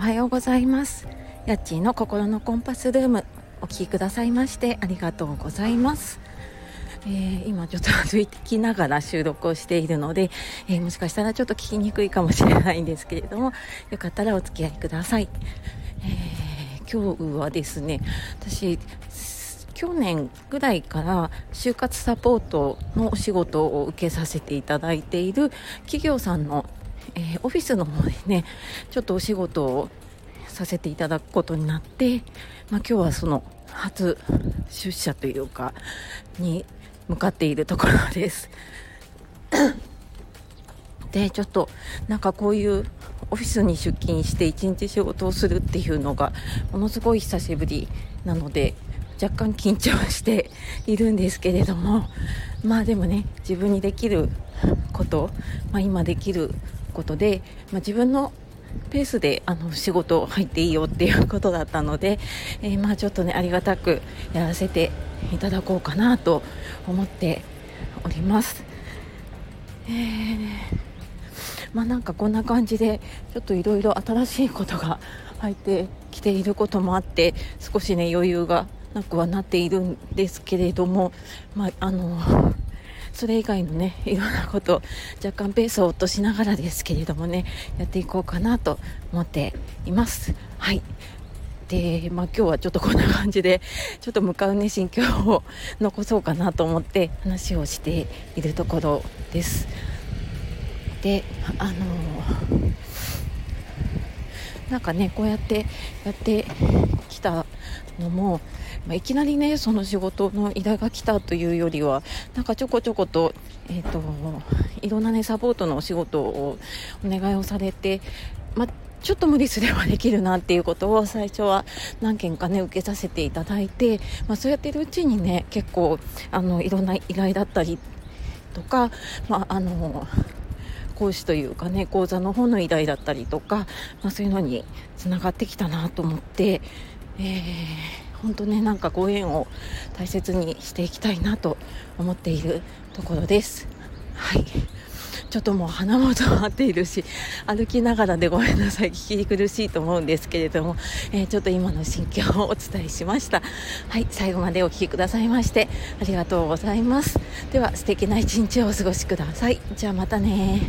おはようございます。やっちーの心のコンパスルームお聞きくださいましてありがとうございます。えー、今ちょっと歩きながら収録をしているので、えー、もしかしたらちょっと聞きにくいかもしれないんですけれどもよかったらお付き合いください、えー、今日はですね私去年ぐらいから就活サポートのお仕事を受けさせていただいている企業さんのえー、オフィスの方でねちょっとお仕事をさせていただくことになって、まあ、今日はその初出社というかに向かっているところです。でちょっとなんかこういうオフィスに出勤して一日仕事をするっていうのがものすごい久しぶりなので若干緊張して いるんですけれどもまあでもね自分にできること、まあ、今できることで、まあ、自分のペースであの仕事入っていいよっていうことだったので、えー、まあちょっとねありがたくやらせていただこうかなと思っております。えー、まあなんかこんな感じでちょっといろいろ新しいことが入ってきていることもあって少しね余裕がなくはなっているんですけれども、まあ、あのそれ以外のね いろんなこと若干ペースを落としながらですけれどもねやっていこうかなと思っています。はい。で、まあ、今日はちょっとこんな感じでちょっと向かうね心境を残そうかなと思って話をしているところです。であのなんかねこうやってやってきたのもまあ、いきなりねその仕事の依頼が来たというよりはなんかちょこちょこと,、えーと、いろんなねサポートのお仕事をお願いをされて、まあちょっと無理すればできるなっていうことを最初は何件かね受けさせていただいて、まあ、そうやってるうちにね結構あのいろんな依頼だったりとか、まあ、あの講師というかね講座の方の依頼だったりとか、まあ、そういうのにつながってきたなと思って、えー本当ねなんかご縁を大切にしていきたいなと思っているところです。はい。ちょっともう鼻元張っているし歩きながらでごめんなさい聞き苦しいと思うんですけれども、えー、ちょっと今の心境をお伝えしました。はい。最後までお聴きくださいましてありがとうございます。では素敵な一日をお過ごしください。じゃあまたね